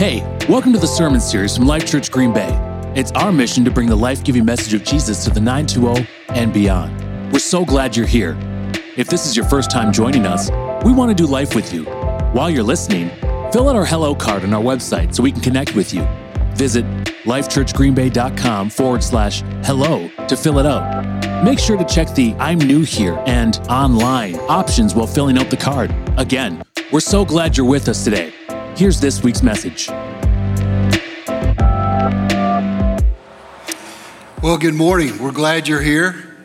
Hey, welcome to the sermon series from Life Church Green Bay. It's our mission to bring the life giving message of Jesus to the 920 and beyond. We're so glad you're here. If this is your first time joining us, we want to do life with you. While you're listening, fill out our hello card on our website so we can connect with you. Visit lifechurchgreenbay.com forward slash hello to fill it out. Make sure to check the I'm new here and online options while filling out the card. Again, we're so glad you're with us today. Here's this week's message. Well, good morning. We're glad you're here.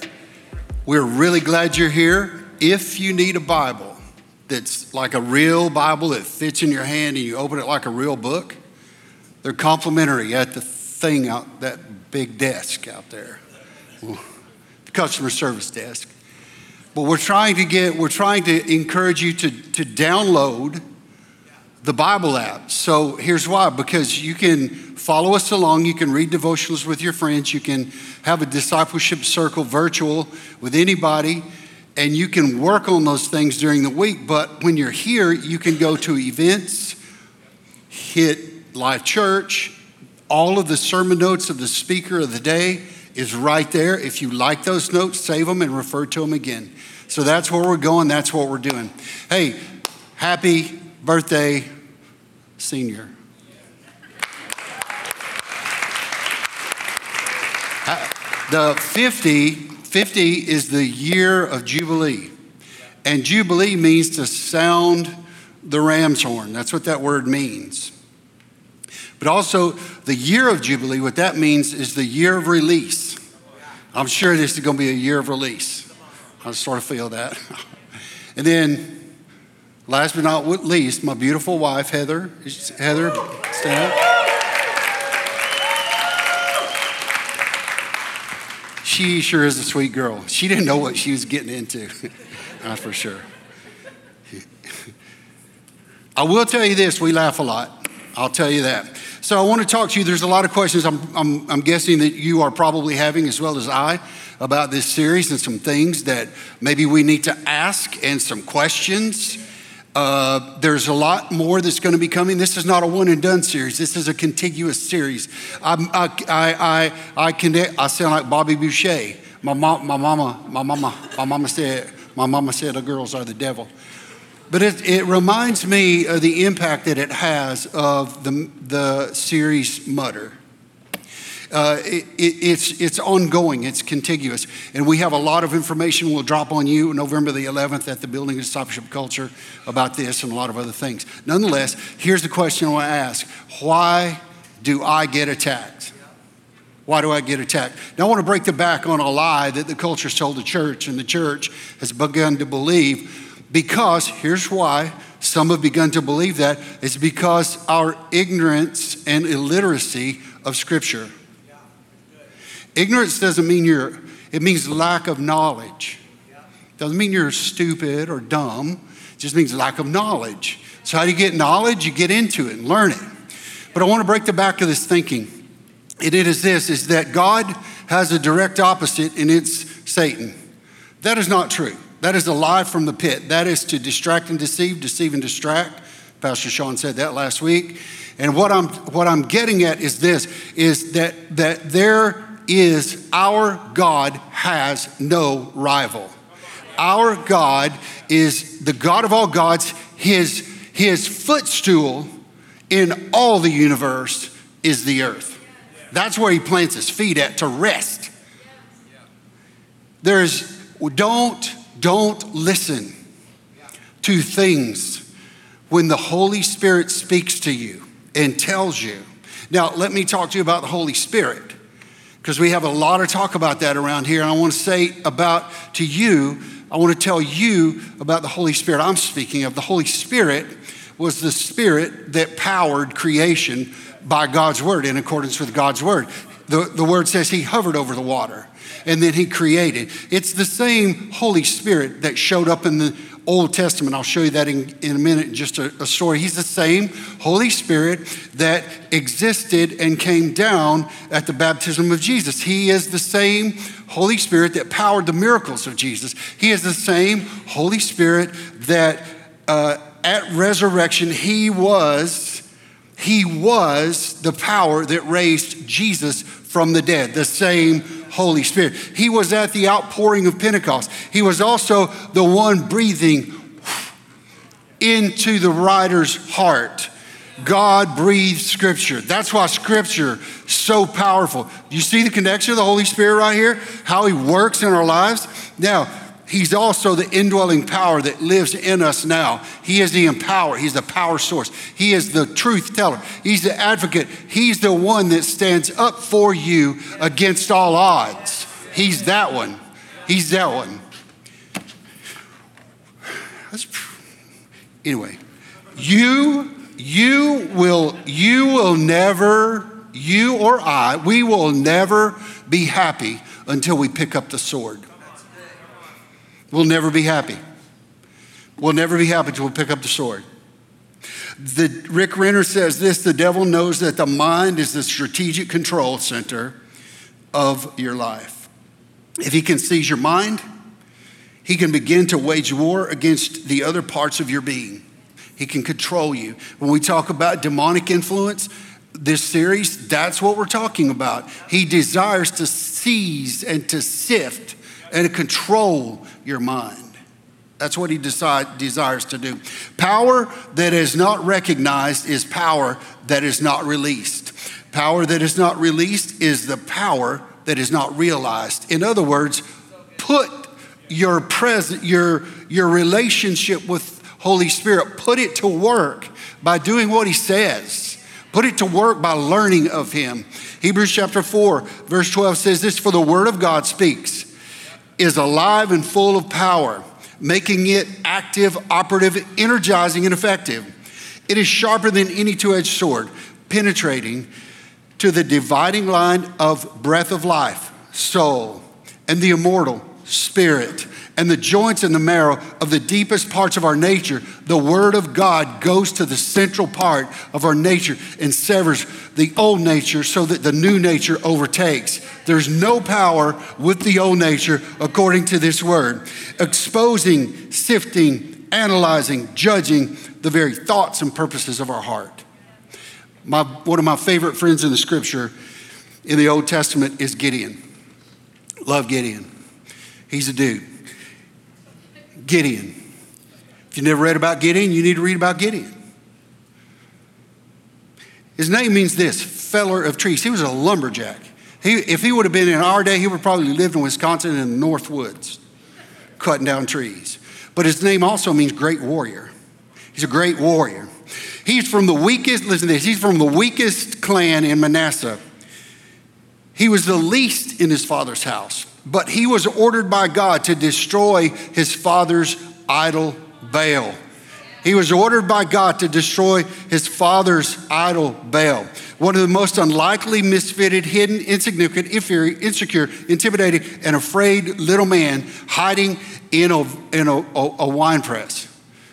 We're really glad you're here. If you need a Bible that's like a real Bible that fits in your hand and you open it like a real book, they're complimentary at the thing out that big desk out there, the customer service desk. But we're trying to get, we're trying to encourage you to, to download the Bible app. So here's why because you can follow us along, you can read devotionals with your friends, you can have a discipleship circle virtual with anybody, and you can work on those things during the week. But when you're here, you can go to events, hit Life Church, all of the sermon notes of the speaker of the day is right there. If you like those notes, save them and refer to them again. So that's where we're going, that's what we're doing. Hey, happy birthday, senior. The 50, 50 is the year of Jubilee. And Jubilee means to sound the ram's horn. That's what that word means. But also, the year of Jubilee, what that means is the year of release. I'm sure this is going to be a year of release. I sort of feel that. And then, last but not least, my beautiful wife, Heather. Heather, stand up. She sure is a sweet girl. She didn't know what she was getting into, that's for sure. I will tell you this we laugh a lot. I'll tell you that. So I want to talk to you. There's a lot of questions I'm, I'm, I'm, guessing that you are probably having, as well as I, about this series and some things that maybe we need to ask and some questions. Uh, there's a lot more that's going to be coming. This is not a one and done series. This is a contiguous series. I'm, I, I, I, I, connect, I sound like Bobby Boucher. My, mom, my mama, my mama, my mama said, my mama said the girls are the devil. But it, it reminds me of the impact that it has of the, the series Mutter. Uh, it, it, it's, it's ongoing, it's contiguous. And we have a lot of information we'll drop on you November the 11th at the Building of Discipleship Culture about this and a lot of other things. Nonetheless, here's the question I want to ask Why do I get attacked? Why do I get attacked? Now, I want to break the back on a lie that the culture's told the church, and the church has begun to believe because, here's why some have begun to believe that it's because our ignorance and illiteracy of Scripture. Ignorance doesn't mean you're, it means lack of knowledge. Doesn't mean you're stupid or dumb, it just means lack of knowledge. So, how do you get knowledge? You get into it and learn it. But I want to break the back of this thinking. And it is this is that God has a direct opposite, and it's Satan. That is not true. That is a lie from the pit. That is to distract and deceive, deceive and distract. Pastor Sean said that last week. And what I'm what I'm getting at is this is that that there is our God has no rival. Our God is the God of all gods. His his footstool in all the universe is the earth. That's where he plants his feet at to rest. There's don't don't listen to things when the Holy Spirit speaks to you and tells you. Now, let me talk to you about the Holy Spirit because we have a lot of talk about that around here. And I want to say about to you, I want to tell you about the Holy Spirit I'm speaking of. The Holy Spirit was the spirit that powered creation by God's word in accordance with God's word. The, the word says he hovered over the water and then he created. It's the same Holy Spirit that showed up in the Old Testament. I'll show you that in, in a minute, just a, a story. He's the same Holy Spirit that existed and came down at the baptism of Jesus. He is the same Holy Spirit that powered the miracles of Jesus. He is the same Holy Spirit that uh, at resurrection, he was He was the power that raised Jesus from the dead, the same Holy Spirit. He was at the outpouring of Pentecost. He was also the one breathing into the writer's heart. God breathed scripture. That's why scripture so powerful. You see the connection of the Holy Spirit right here? How he works in our lives? Now, he's also the indwelling power that lives in us now. He is the empower, he's the power source. He is the truth teller. He's the advocate. He's the one that stands up for you against all odds. He's that one. He's that one. Anyway, you you will you will never you or I we will never be happy until we pick up the sword. We'll never be happy. We'll never be happy until we pick up the sword. The, Rick Renner says this the devil knows that the mind is the strategic control center of your life. If he can seize your mind, he can begin to wage war against the other parts of your being. He can control you. When we talk about demonic influence, this series, that's what we're talking about. He desires to seize and to sift and control your mind. That's what he decide, desires to do. Power that is not recognized is power that is not released. Power that is not released is the power that is not realized. In other words, put your present your your relationship with Holy Spirit, put it to work by doing what He says. Put it to work by learning of Him. Hebrews chapter 4, verse 12 says this For the Word of God speaks, is alive and full of power, making it active, operative, energizing, and effective. It is sharper than any two edged sword, penetrating to the dividing line of breath of life, soul, and the immortal spirit and the joints and the marrow of the deepest parts of our nature, the Word of God goes to the central part of our nature and severs the old nature so that the new nature overtakes. There's no power with the old nature according to this Word, exposing, sifting, analyzing, judging the very thoughts and purposes of our heart. My, one of my favorite friends in the scripture in the Old Testament is Gideon. Love Gideon. He's a dude. Gideon. If you never read about Gideon, you need to read about Gideon. His name means this feller of trees. He was a lumberjack. He, if he would have been in our day, he would probably lived in Wisconsin in the North Woods, cutting down trees. But his name also means great warrior. He's a great warrior. He's from the weakest, listen to this, he's from the weakest clan in Manasseh. He was the least in his father's house but he was ordered by God to destroy his father's idol Baal. He was ordered by God to destroy his father's idol Baal. One of the most unlikely, misfitted, hidden, insignificant, inferior, insecure, intimidating, and afraid little man hiding in a, in a, a, a wine press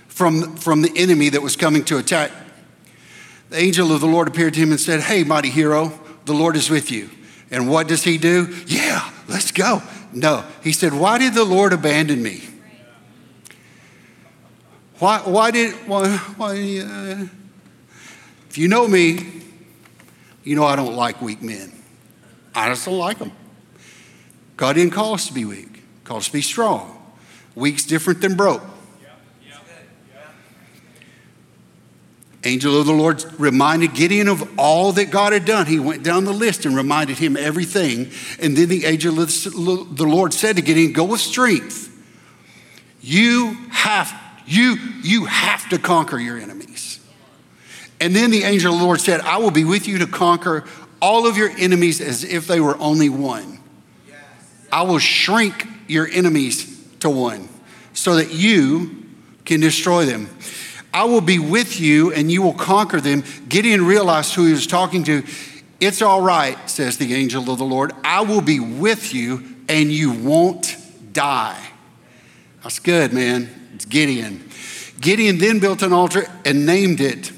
from, from the enemy that was coming to attack. The angel of the Lord appeared to him and said, Hey, mighty hero, the Lord is with you. And what does he do? Yeah, let's go. No, he said, Why did the Lord abandon me? Why, why did, why, why uh, if you know me, you know I don't like weak men. I just don't like them. God didn't call us to be weak, he called us to be strong. Weak's different than broke. Angel of the Lord reminded Gideon of all that God had done. He went down the list and reminded him everything. And then the angel of the Lord said to Gideon, Go with strength. You have, you, you have to conquer your enemies. And then the angel of the Lord said, I will be with you to conquer all of your enemies as if they were only one. I will shrink your enemies to one so that you can destroy them. I will be with you and you will conquer them. Gideon realized who he was talking to. It's all right, says the angel of the Lord. I will be with you and you won't die. That's good, man. It's Gideon. Gideon then built an altar and named it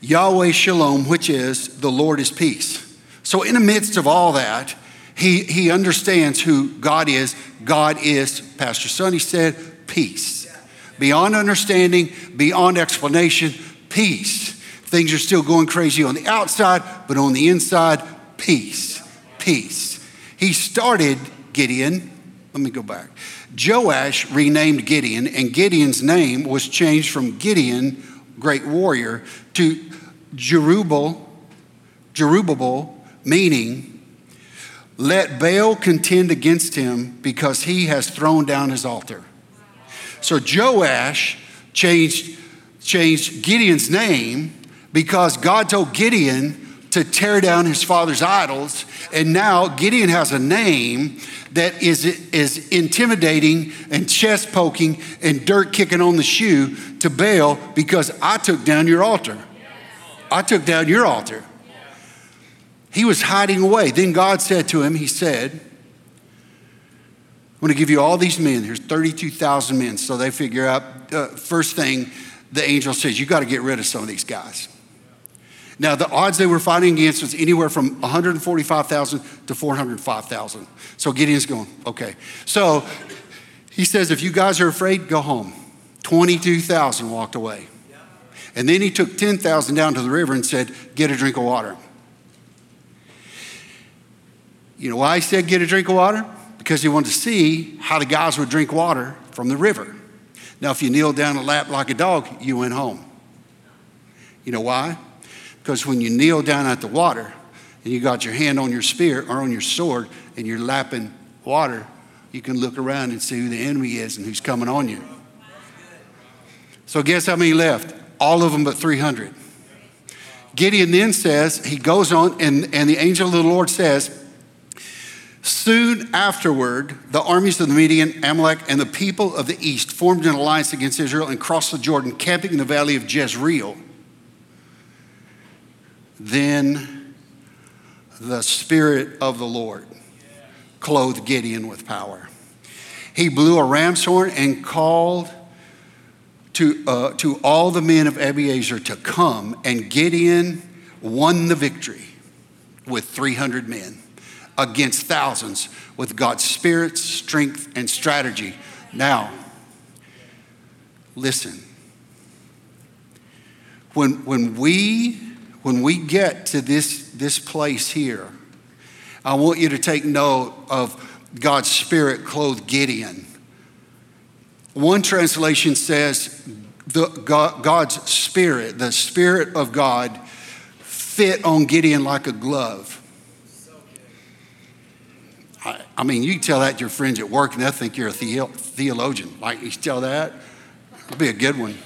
Yahweh Shalom, which is the Lord is peace. So, in the midst of all that, he, he understands who God is. God is, Pastor Sonny said, peace beyond understanding, beyond explanation, peace. Things are still going crazy on the outside, but on the inside, peace, peace. He started Gideon. Let me go back. Joash renamed Gideon, and Gideon's name was changed from Gideon, great warrior, to Jerubbaal, Jerubbaal, meaning, let Baal contend against him because he has thrown down his altar. So Joash changed, changed Gideon's name because God told Gideon to tear down his father's idols. And now Gideon has a name that is, is intimidating and chest poking and dirt kicking on the shoe to Baal because I took down your altar. I took down your altar. He was hiding away. Then God said to him, He said, going to give you all these men. There's 32,000 men. So they figure out, uh, first thing, the angel says, You got to get rid of some of these guys. Now, the odds they were fighting against was anywhere from 145,000 to 405,000. So Gideon's going, okay. So he says, if you guys are afraid, go home. 22,000 walked away. And then he took 10,000 down to the river and said, get a drink of water. You know why he said get a drink of water? Because he wanted to see how the guys would drink water from the river. Now, if you kneel down and lap like a dog, you went home. You know why? Because when you kneel down at the water and you got your hand on your spear or on your sword and you're lapping water, you can look around and see who the enemy is and who's coming on you. So, guess how many left? All of them but 300. Gideon then says, he goes on, and, and the angel of the Lord says, Soon afterward, the armies of the Midian, Amalek, and the people of the east formed an alliance against Israel and crossed the Jordan, camping in the valley of Jezreel. Then the Spirit of the Lord clothed Gideon with power. He blew a ram's horn and called to, uh, to all the men of Abiezer to come, and Gideon won the victory with 300 men against thousands with God's spirit, strength, and strategy. Now, listen. When, when we when we get to this, this place here, I want you to take note of God's Spirit clothed Gideon. One translation says, the, God, God's Spirit, the Spirit of God, fit on Gideon like a glove. I, mean, you tell that to your friends at work and they'll think you're a theologian. Like, you tell that? It'll be a good one.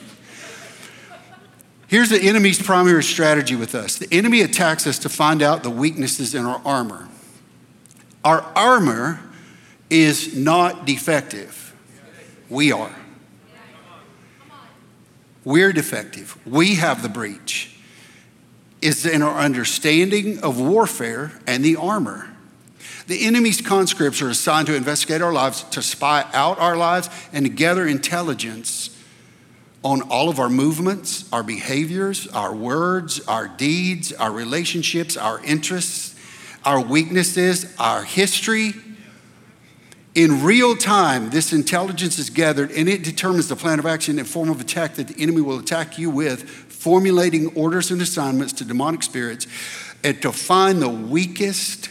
Here's the enemy's primary strategy with us the enemy attacks us to find out the weaknesses in our armor. Our armor is not defective, we are. We're defective. We have the breach. It's in our understanding of warfare and the armor. The enemy's conscripts are assigned to investigate our lives, to spy out our lives, and to gather intelligence on all of our movements, our behaviors, our words, our deeds, our relationships, our interests, our weaknesses, our history. In real time, this intelligence is gathered and it determines the plan of action and form of attack that the enemy will attack you with, formulating orders and assignments to demonic spirits and to find the weakest,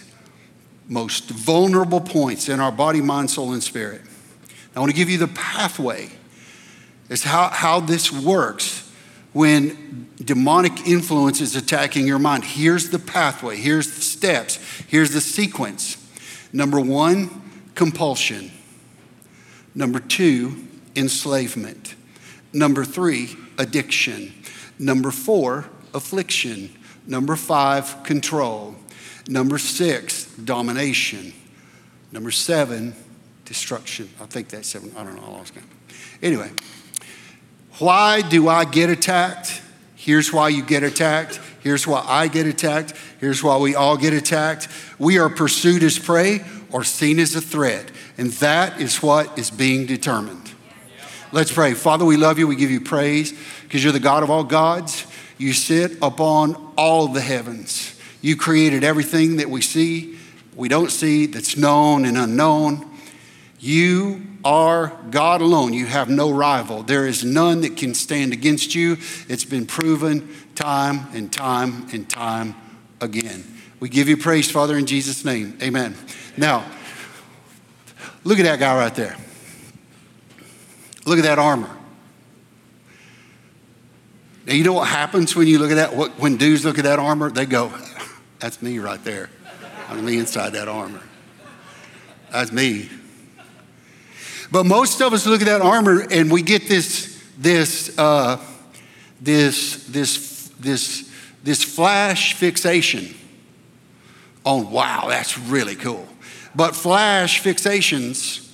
most vulnerable points in our body, mind, soul, and spirit. I want to give you the pathway is how, how this works when demonic influence is attacking your mind. Here's the pathway, here's the steps, here's the sequence. Number one, compulsion. Number two, enslavement. Number three, addiction. Number four, affliction. Number five, control. Number six, domination. Number seven, destruction. I think that's seven. I don't know. I lost count. Anyway, why do I get attacked? Here's why you get attacked. Here's why I get attacked. Here's why we all get attacked. We are pursued as prey or seen as a threat. And that is what is being determined. Let's pray. Father, we love you. We give you praise because you're the God of all gods. You sit upon all the heavens. You created everything that we see, we don't see, that's known and unknown. You are God alone. You have no rival. There is none that can stand against you. It's been proven time and time and time again. We give you praise, Father, in Jesus' name. Amen. Now, look at that guy right there. Look at that armor. Now, you know what happens when you look at that? What, when dudes look at that armor, they go, That's me right there. I'm the inside that armor. That's me. But most of us look at that armor and we get this, this, uh, this, this, this, this flash fixation on, wow, that's really cool. But flash fixations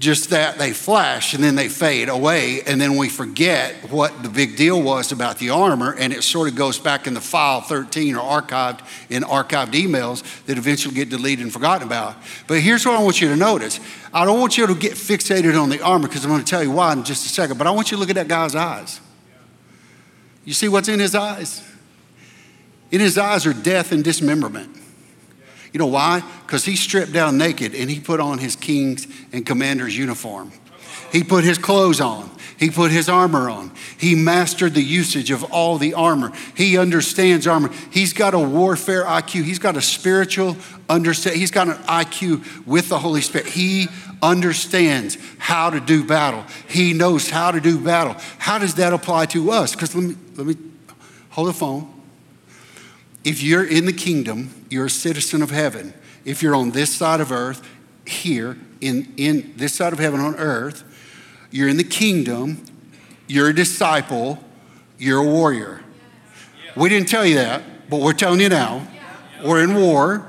just that they flash and then they fade away, and then we forget what the big deal was about the armor, and it sort of goes back in the file 13 or archived in archived emails that eventually get deleted and forgotten about. But here's what I want you to notice I don't want you to get fixated on the armor because I'm going to tell you why in just a second, but I want you to look at that guy's eyes. You see what's in his eyes? In his eyes are death and dismemberment. You know why? Because he stripped down naked and he put on his king's and commander's uniform. He put his clothes on. He put his armor on. He mastered the usage of all the armor. He understands armor. He's got a warfare IQ. He's got a spiritual understand. He's got an IQ with the Holy Spirit. He understands how to do battle. He knows how to do battle. How does that apply to us? Because let me let me hold the phone. If you're in the kingdom, you're a citizen of heaven. If you're on this side of earth, here, in, in this side of heaven on earth, you're in the kingdom, you're a disciple, you're a warrior. We didn't tell you that, but we're telling you now. We're in war.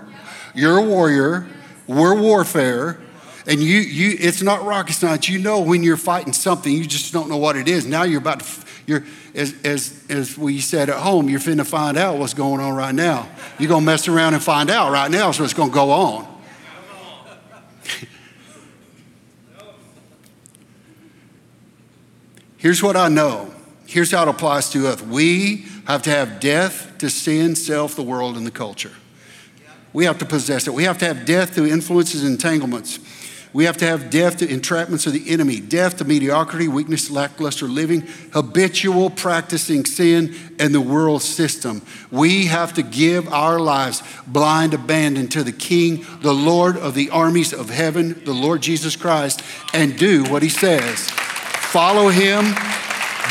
You're a warrior. We're warfare. And you, you, it's not rocket science. You know when you're fighting something, you just don't know what it is. Now you're about to, you're, as, as, as we said at home, you're finna find out what's going on right now. You're gonna mess around and find out right now, so it's gonna go on. Here's what I know. Here's how it applies to us. We have to have death to sin, self, the world, and the culture. We have to possess it. We have to have death to influences and entanglements. We have to have death to entrapments of the enemy, death to mediocrity, weakness, lackluster living, habitual practicing sin, and the world system. We have to give our lives blind abandon to the King, the Lord of the armies of heaven, the Lord Jesus Christ, and do what he says. Follow him.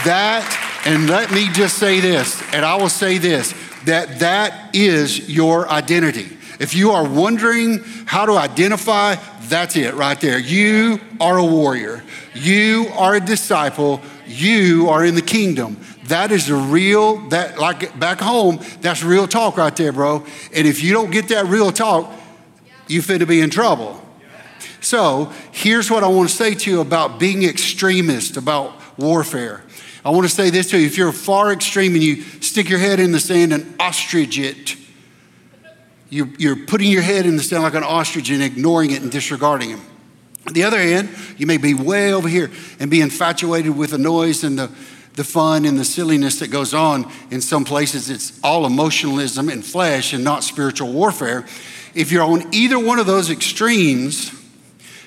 That, and let me just say this, and I will say this that that is your identity. If you are wondering how to identify, that's it right there. You are a warrior. You are a disciple. You are in the kingdom. That is the real, that like back home, that's real talk right there, bro. And if you don't get that real talk, you fit to be in trouble. So here's what I want to say to you about being extremist, about warfare. I want to say this to you. If you're far extreme and you stick your head in the sand and ostrich it, you're, you're putting your head in the sand like an ostrich and ignoring it and disregarding him. On the other hand, you may be way over here and be infatuated with the noise and the, the fun and the silliness that goes on. In some places, it's all emotionalism and flesh and not spiritual warfare. If you're on either one of those extremes,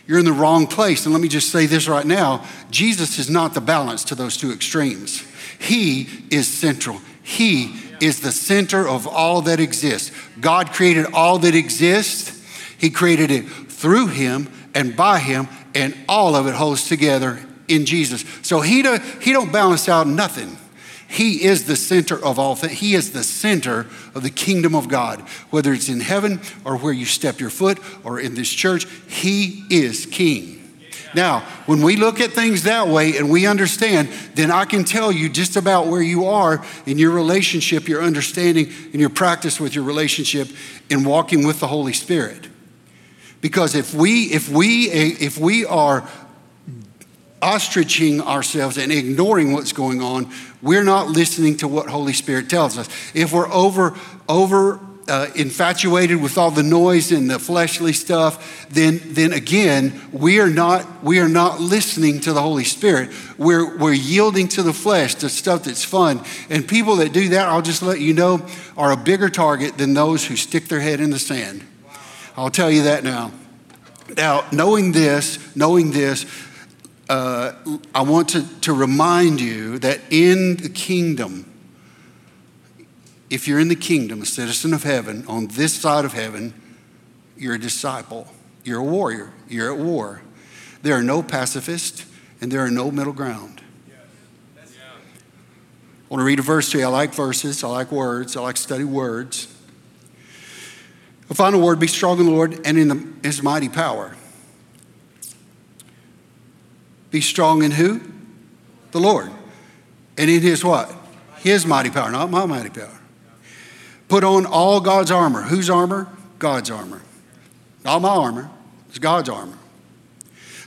you're in the wrong place. And let me just say this right now Jesus is not the balance to those two extremes. He is central. He is the center of all that exists. God created all that exists, He created it through Him and by Him, and all of it holds together in Jesus. So He, do, he don't balance out nothing. He is the center of all things. He is the center of the kingdom of God. Whether it's in heaven or where you step your foot or in this church, He is King. Now, when we look at things that way and we understand, then I can tell you just about where you are in your relationship, your understanding, and your practice with your relationship in walking with the Holy Spirit. Because if we if we if we are ostriching ourselves and ignoring what's going on, we're not listening to what Holy Spirit tells us. If we're over over uh, infatuated with all the noise and the fleshly stuff, then, then again, we are, not, we are not listening to the Holy Spirit. We're, we're yielding to the flesh, the stuff that's fun. And people that do that, I'll just let you know, are a bigger target than those who stick their head in the sand. I'll tell you that now. Now, knowing this, knowing this, uh, I want to, to remind you that in the kingdom, if you're in the kingdom, a citizen of heaven, on this side of heaven, you're a disciple, you're a warrior, you're at war. There are no pacifists and there are no middle ground. I want to read a verse to you. I like verses, I like words, I like study words. A final word be strong in the Lord and in the, his mighty power. Be strong in who? The Lord. And in his what? His mighty power, not my mighty power. Put on all God's armor. Whose armor? God's armor. Not my armor, it's God's armor.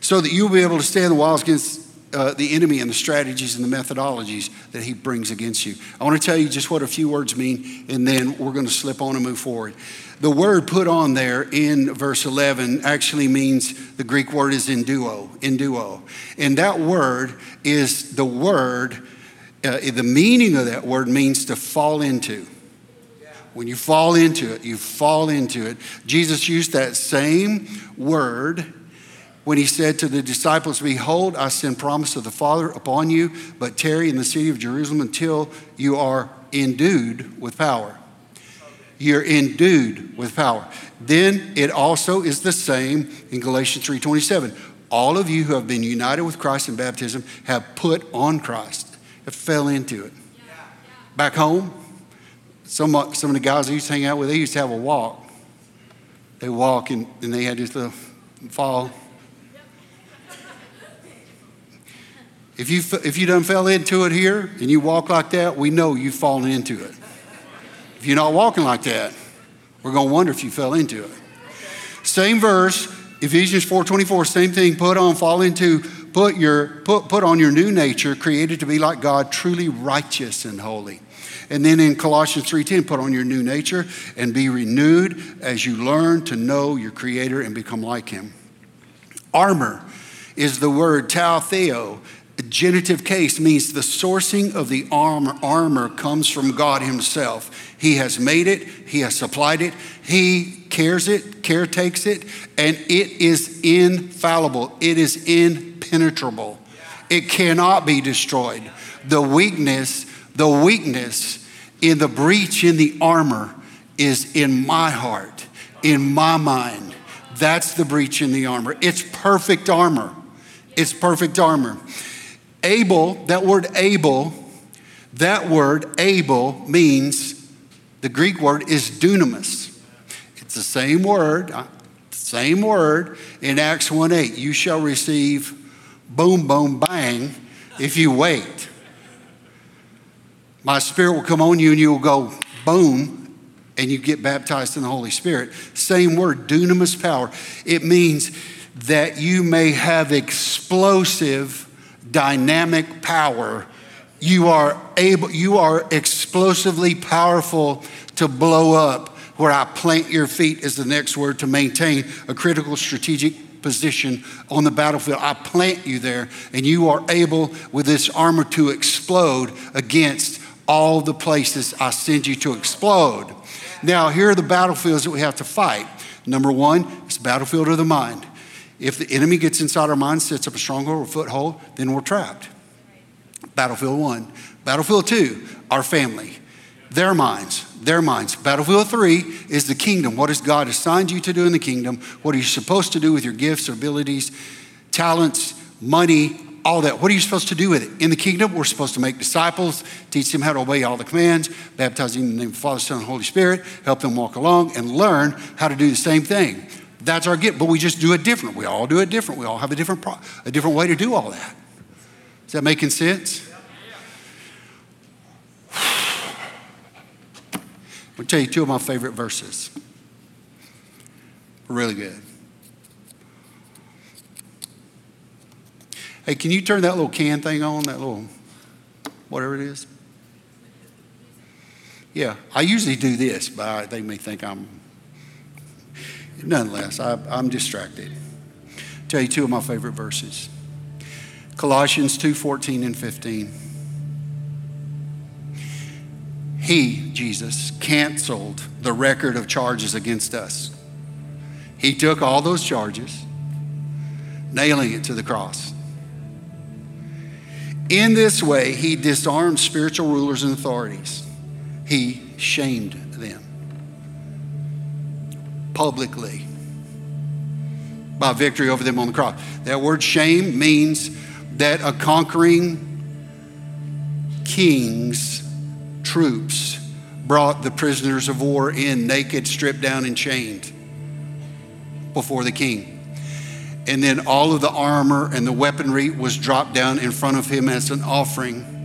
So that you'll be able to stand the wiles against uh, the enemy and the strategies and the methodologies that he brings against you. I want to tell you just what a few words mean, and then we're going to slip on and move forward. The word put on there in verse 11 actually means the Greek word is enduo, enduo. And that word is the word, uh, the meaning of that word means to fall into. When you fall into it, you fall into it. Jesus used that same word when he said to the disciples, Behold, I send promise of the Father upon you, but tarry in the city of Jerusalem until you are endued with power. You're endued with power. Then it also is the same in Galatians 3:27. All of you who have been united with Christ in baptism have put on Christ, have fell into it. Back home, some, some of the guys I used to hang out with, they used to have a walk. They walk and, and they had this little fall If you, if you done fell into it here and you walk like that, we know you've fallen into it. If you're not walking like that, we're going to wonder if you fell into it. Same verse, Ephesians 4.24, same thing, put on, fall into, put, your, put, put on your new nature, created to be like God, truly righteous and holy. And then in Colossians 3:10, put on your new nature and be renewed as you learn to know your creator and become like him. Armor is the word tou theou genitive case means the sourcing of the armor, armor comes from God Himself. He has made it, He has supplied it, He cares it, caretakes it, and it is infallible, it is impenetrable. It cannot be destroyed. The weakness, the weakness in the breach in the armor is in my heart, in my mind. That's the breach in the armor. It's perfect armor. It's perfect armor. Able, that word able, that word able means the Greek word is dunamis. It's the same word, uh, same word in Acts 1 8. You shall receive boom, boom, bang if you wait. My spirit will come on you and you will go boom and you get baptized in the Holy Spirit. Same word, dunamis power. It means that you may have explosive dynamic power. You are able, you are explosively powerful to blow up. Where I plant your feet is the next word to maintain a critical strategic position on the battlefield. I plant you there, and you are able with this armor to explode against all the places I send you to explode. Now, here are the battlefields that we have to fight. Number one the battlefield of the mind. If the enemy gets inside our mind, sets up a stronghold or foothold, then we're trapped. Battlefield one. Battlefield two, our family. Their minds, their minds. Battlefield three is the kingdom. What has God assigned you to do in the kingdom? What are you supposed to do with your gifts, abilities, talents, money, all that. What are you supposed to do with it? In the kingdom, we're supposed to make disciples, teach them how to obey all the commands, baptizing them in the name of the Father, Son, and Holy Spirit, help them walk along and learn how to do the same thing. That's our gift, but we just do it different. We all do it different. We all have a different, pro- a different way to do all that. Is that making sense? I'll tell you two of my favorite verses. Really good. Hey, can you turn that little can thing on, that little whatever it is? Yeah, I usually do this, but they may think I'm nonetheless, I, I'm distracted. I'll tell you two of my favorite verses Colossians 2:14 and 15. He, Jesus, canceled the record of charges against us. He took all those charges nailing it to the cross. In this way, he disarmed spiritual rulers and authorities. He shamed publicly by victory over them on the cross. That word shame means that a conquering king's troops brought the prisoners of war in naked, stripped down, and chained before the king. And then all of the armor and the weaponry was dropped down in front of him as an offering.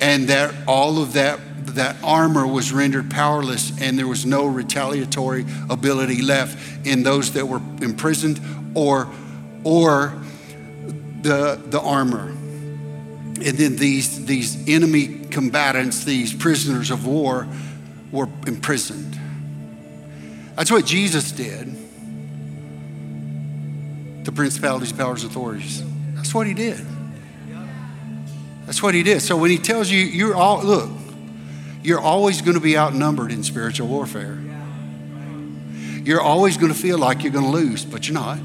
And that all of that that armor was rendered powerless and there was no retaliatory ability left in those that were imprisoned or or the the armor. And then these these enemy combatants, these prisoners of war were imprisoned. That's what Jesus did. The principalities, powers, authorities. That's what he did. That's what he did. So when he tells you, you're all, look, you're always going to be outnumbered in spiritual warfare. You're always going to feel like you're going to lose, but you're not.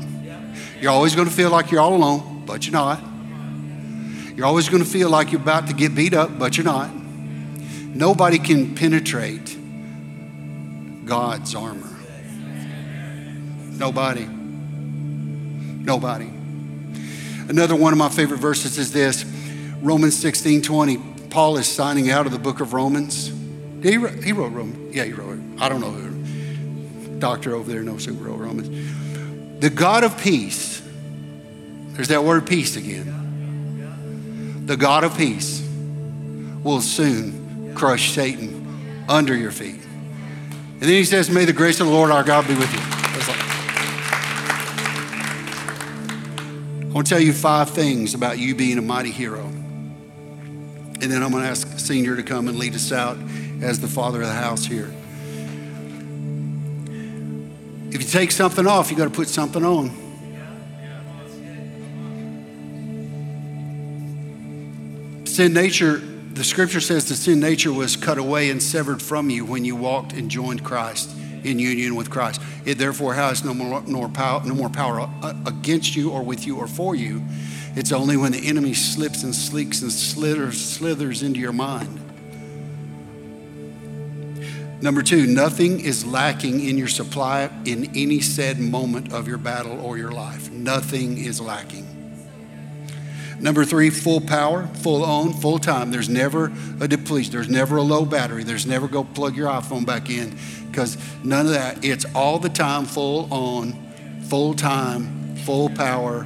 You're always going to feel like you're all alone, but you're not. You're always going to feel like you're about to get beat up, but you're not. Nobody can penetrate God's armor. Nobody. Nobody. Another one of my favorite verses is this Romans 16 20. Paul is signing out of the book of Romans. He wrote, he wrote Romans. Yeah, he wrote it. I don't know who. Doctor over there knows who wrote Romans. The God of peace, there's that word peace again. The God of peace will soon crush Satan under your feet. And then he says, May the grace of the Lord our God be with you. I want to tell you five things about you being a mighty hero. And then I'm going to ask Senior to come and lead us out as the father of the house here. If you take something off, you got to put something on. Sin nature the scripture says the sin nature was cut away and severed from you when you walked and joined Christ in union with Christ. It therefore has no more, nor power, no more power uh, against you or with you or for you. It's only when the enemy slips and sleeks and slithers, slithers into your mind. Number two, nothing is lacking in your supply in any said moment of your battle or your life. Nothing is lacking. Number three, full power, full on, full time. There's never a depletion. There's never a low battery. There's never go plug your iPhone back in because none of that. It's all the time, full on, full time, full power.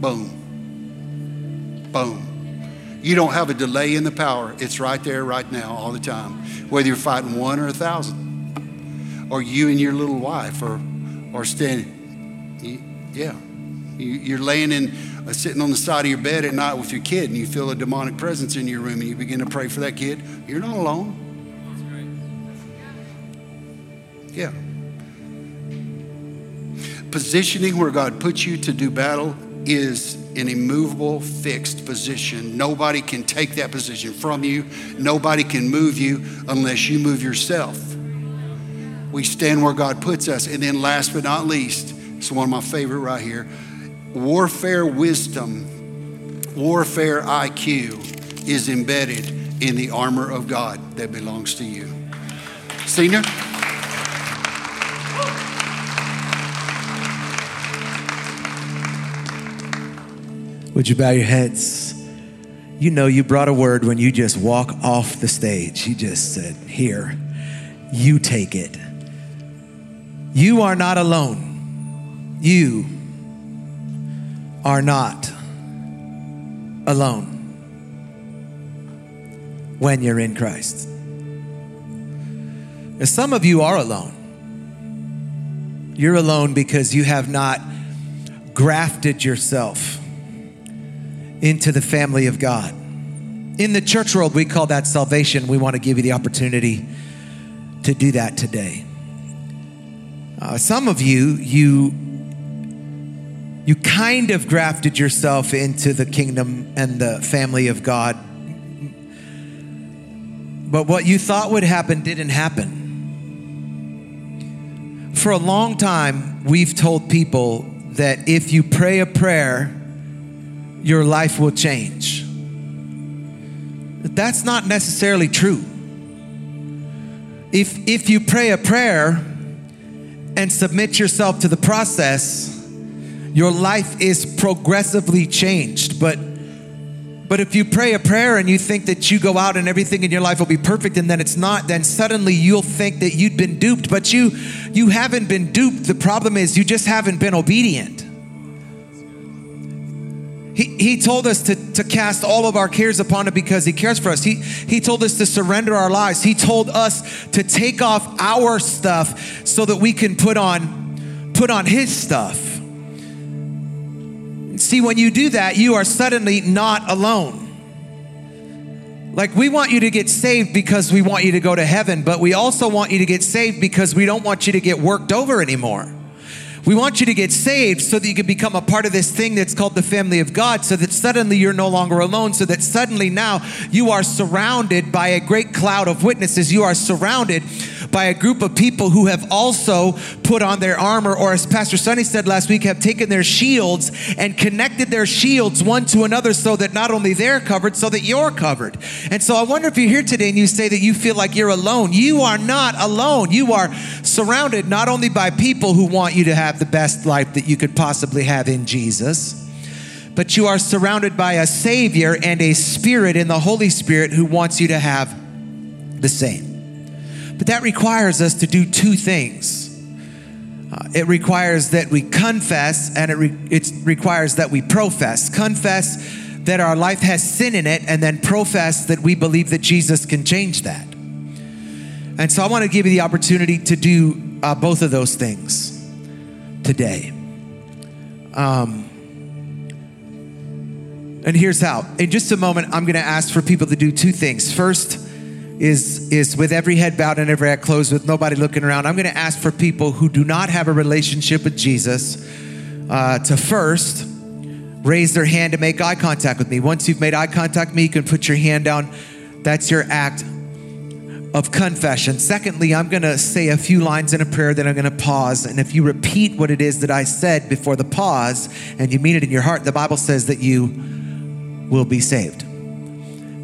Boom. Boom. You don't have a delay in the power. It's right there, right now, all the time. Whether you're fighting one or a thousand, or you and your little wife, or or standing. Yeah. You're laying in uh, sitting on the side of your bed at night with your kid and you feel a demonic presence in your room and you begin to pray for that kid, you're not alone. Yeah. Positioning where God puts you to do battle is an immovable, fixed position. Nobody can take that position from you. Nobody can move you unless you move yourself. We stand where God puts us. And then, last but not least, it's one of my favorite right here warfare wisdom, warfare IQ is embedded in the armor of God that belongs to you. Senior? Would you bow your heads? You know, you brought a word when you just walk off the stage. You just said, Here, you take it. You are not alone. You are not alone when you're in Christ. And some of you are alone. You're alone because you have not grafted yourself into the family of God. In the church world, we call that salvation. We want to give you the opportunity to do that today. Uh, some of you, you you kind of grafted yourself into the kingdom and the family of God. But what you thought would happen didn't happen. For a long time, we've told people that if you pray a prayer, your life will change. That's not necessarily true. If, if you pray a prayer and submit yourself to the process, your life is progressively changed. But but if you pray a prayer and you think that you go out and everything in your life will be perfect and then it's not, then suddenly you'll think that you'd been duped, but you you haven't been duped. The problem is you just haven't been obedient. He, he told us to, to cast all of our cares upon him because he cares for us. He, he told us to surrender our lives. He told us to take off our stuff so that we can put on put on his stuff. See, when you do that, you are suddenly not alone. Like, we want you to get saved because we want you to go to heaven, but we also want you to get saved because we don't want you to get worked over anymore. We want you to get saved so that you can become a part of this thing that's called the family of God, so that suddenly you're no longer alone, so that suddenly now you are surrounded by a great cloud of witnesses. You are surrounded by a group of people who have also put on their armor, or as Pastor Sonny said last week, have taken their shields and connected their shields one to another so that not only they're covered, so that you're covered. And so I wonder if you're here today and you say that you feel like you're alone. You are not alone. You are surrounded not only by people who want you to have the best life that you could possibly have in Jesus but you are surrounded by a Savior and a Spirit in the Holy Spirit who wants you to have the same. But that requires us to do two things. Uh, it requires that we confess, and it, re- it requires that we profess. Confess that our life has sin in it, and then profess that we believe that Jesus can change that. And so I want to give you the opportunity to do uh, both of those things today. Um, and here's how. In just a moment, I'm going to ask for people to do two things. First, is is with every head bowed and every eye closed with nobody looking around i'm going to ask for people who do not have a relationship with jesus uh, to first raise their hand to make eye contact with me. Once you've made eye contact with me you can put your hand down. That's your act of confession. Secondly i'm going to say a few lines in a prayer then i'm going to pause. And if you repeat what it is that i said before the pause and you mean it in your heart the bible says that you will be saved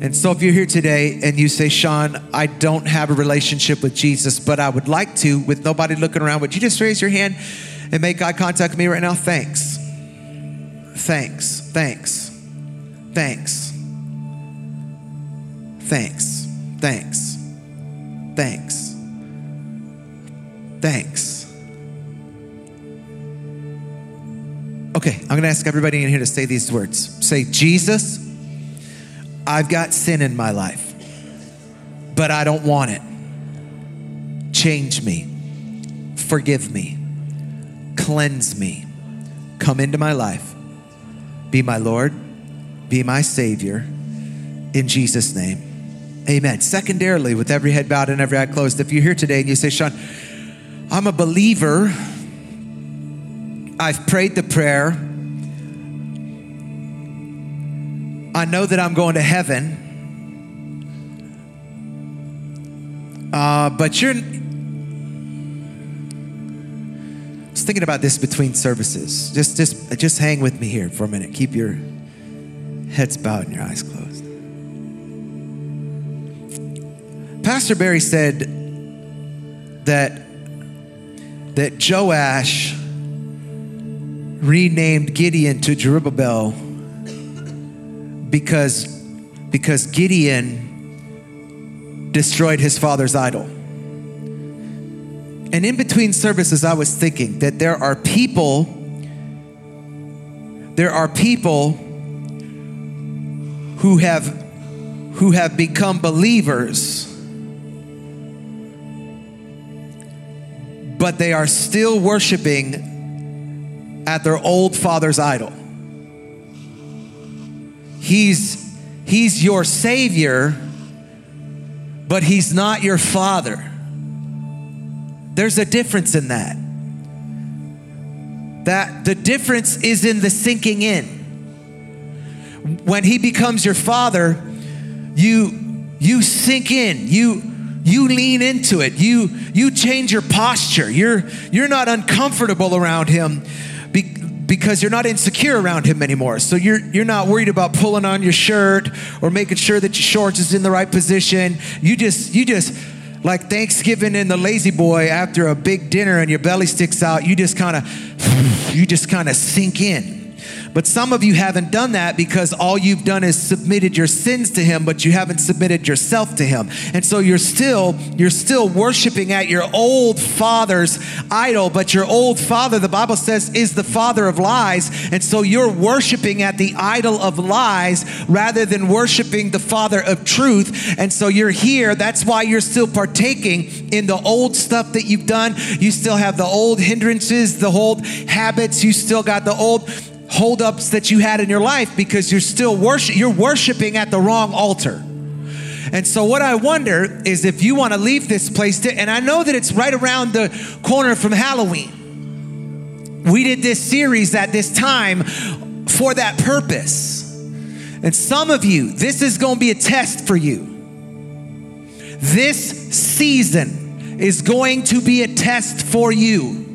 and so, if you're here today and you say, Sean, I don't have a relationship with Jesus, but I would like to, with nobody looking around, would you just raise your hand and make eye contact with me right now? Thanks. Thanks. Thanks. Thanks. Thanks. Thanks. Thanks. Thanks. Okay, I'm gonna ask everybody in here to say these words. Say, Jesus, I've got sin in my life, but I don't want it. Change me, forgive me, cleanse me, come into my life, be my Lord, be my Savior, in Jesus' name. Amen. Secondarily, with every head bowed and every eye closed, if you're here today and you say, Sean, I'm a believer, I've prayed the prayer, I know that I'm going to heaven. Uh, but you're. I was thinking about this between services. Just, just, just hang with me here for a minute. Keep your heads bowed and your eyes closed. Pastor Barry said that that Joash renamed Gideon to Jerubbaal because, because Gideon destroyed his father's idol. And in between services, I was thinking that there are people, there are people who have who have become believers, but they are still worshiping at their old father's idol. He's he's your savior, but he's not your father. There's a difference in that. That the difference is in the sinking in. When he becomes your father, you you sink in. You you lean into it. You you change your posture. You're you're not uncomfortable around him because you're not insecure around him anymore. So you're you're not worried about pulling on your shirt or making sure that your shorts is in the right position. You just you just like Thanksgiving in the La-Z-Boy after a big dinner and your belly sticks out, you just kind of you just kind of sink in. But some of you haven't done that because all you've done is submitted your sins to him, but you haven't submitted yourself to him. And so you're still you're still worshiping at your old father's idol, but your old father, the Bible says, is the father of lies. And so you're worshiping at the idol of lies rather than worshiping the father of truth. And so you're here. That's why you're still partaking in the old stuff that you've done. You still have the old hindrances, the old habits. You still got the old holdups that you had in your life because you're still worship you're worshiping at the wrong altar. And so what I wonder is if you want to leave this place to, and I know that it's right around the corner from Halloween. We did this series at this time for that purpose. And some of you, this is going to be a test for you. This season is going to be a test for you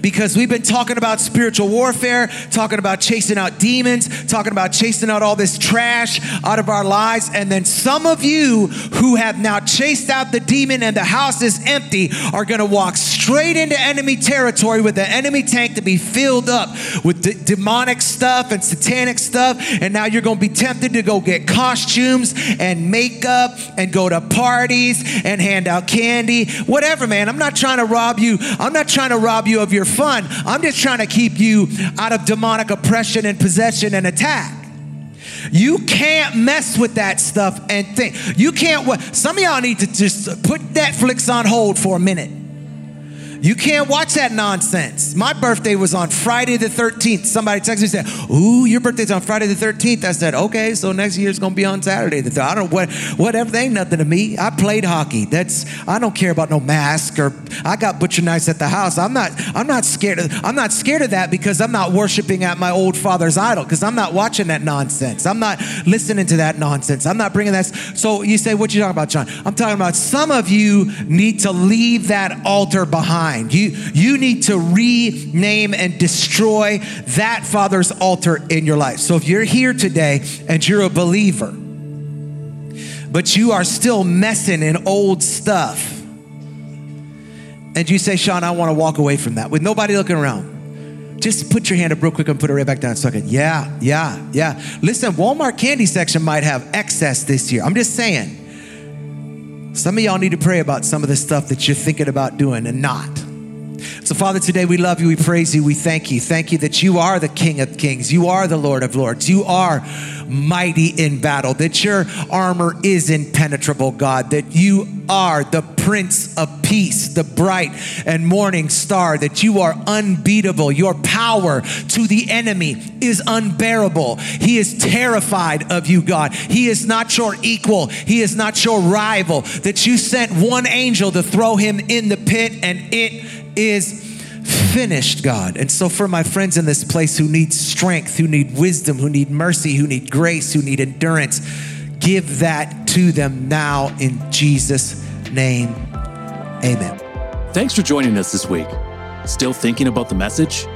because we've been talking about spiritual warfare, talking about chasing out demons, talking about chasing out all this trash out of our lives. And then some of you who have now chased out the demon and the house is empty are going to walk straight into enemy territory with the enemy tank to be filled up with demonic stuff and satanic stuff. And now you're going to be tempted to go get costumes and makeup and go to parties and hand out candy, whatever, man. I'm not trying to rob you. I'm not trying to rob you of your fun. I'm just trying to keep you out of demonic oppression and possession and attack. You can't mess with that stuff and think. You can't. Some of y'all need to just put Netflix on hold for a minute you can't watch that nonsense. My birthday was on Friday the 13th. Somebody texted me and said, Ooh, your birthday's on Friday the 13th. I said, Okay, so next year's gonna be on Saturday. The I don't what whatever, they ain't nothing to me. I played hockey. That's I don't care about no mask or I got butcher knives at the house. I'm not I'm not scared of I'm not scared of that because I'm not worshiping at my old father's idol, because I'm not watching that nonsense. I'm not listening to that nonsense. I'm not bringing that. So you say, What you talking about, John? I'm talking about some of you need to leave that altar behind mind. You, you need to rename and destroy that Father's altar in your life. So if you're here today and you're a believer, but you are still messing in old stuff, and you say, Sean, I want to walk away from that with nobody looking around. Just put your hand up real quick and put it right back down. So I can, yeah, yeah, yeah. Listen, Walmart candy section might have excess this year. I'm just saying. Some of y'all need to pray about some of the stuff that you're thinking about doing and not. So, Father, today we love you, we praise you, we thank you. Thank you that you are the King of Kings, you are the Lord of Lords, you are mighty in battle, that your armor is impenetrable, God, that you are the Prince of Peace, the bright and morning star, that you are unbeatable. Your power to the enemy is unbearable. He is terrified of you, God. He is not your equal, He is not your rival, that you sent one angel to throw him in the pit and it is finished, God. And so, for my friends in this place who need strength, who need wisdom, who need mercy, who need grace, who need endurance, give that to them now in Jesus' name. Amen. Thanks for joining us this week. Still thinking about the message?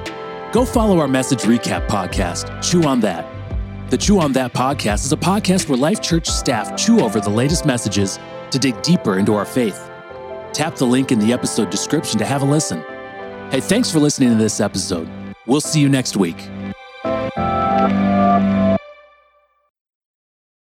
Go follow our message recap podcast, Chew on That. The Chew on That podcast is a podcast where Life Church staff chew over the latest messages to dig deeper into our faith. Tap the link in the episode description to have a listen. Hey, thanks for listening to this episode. We'll see you next week.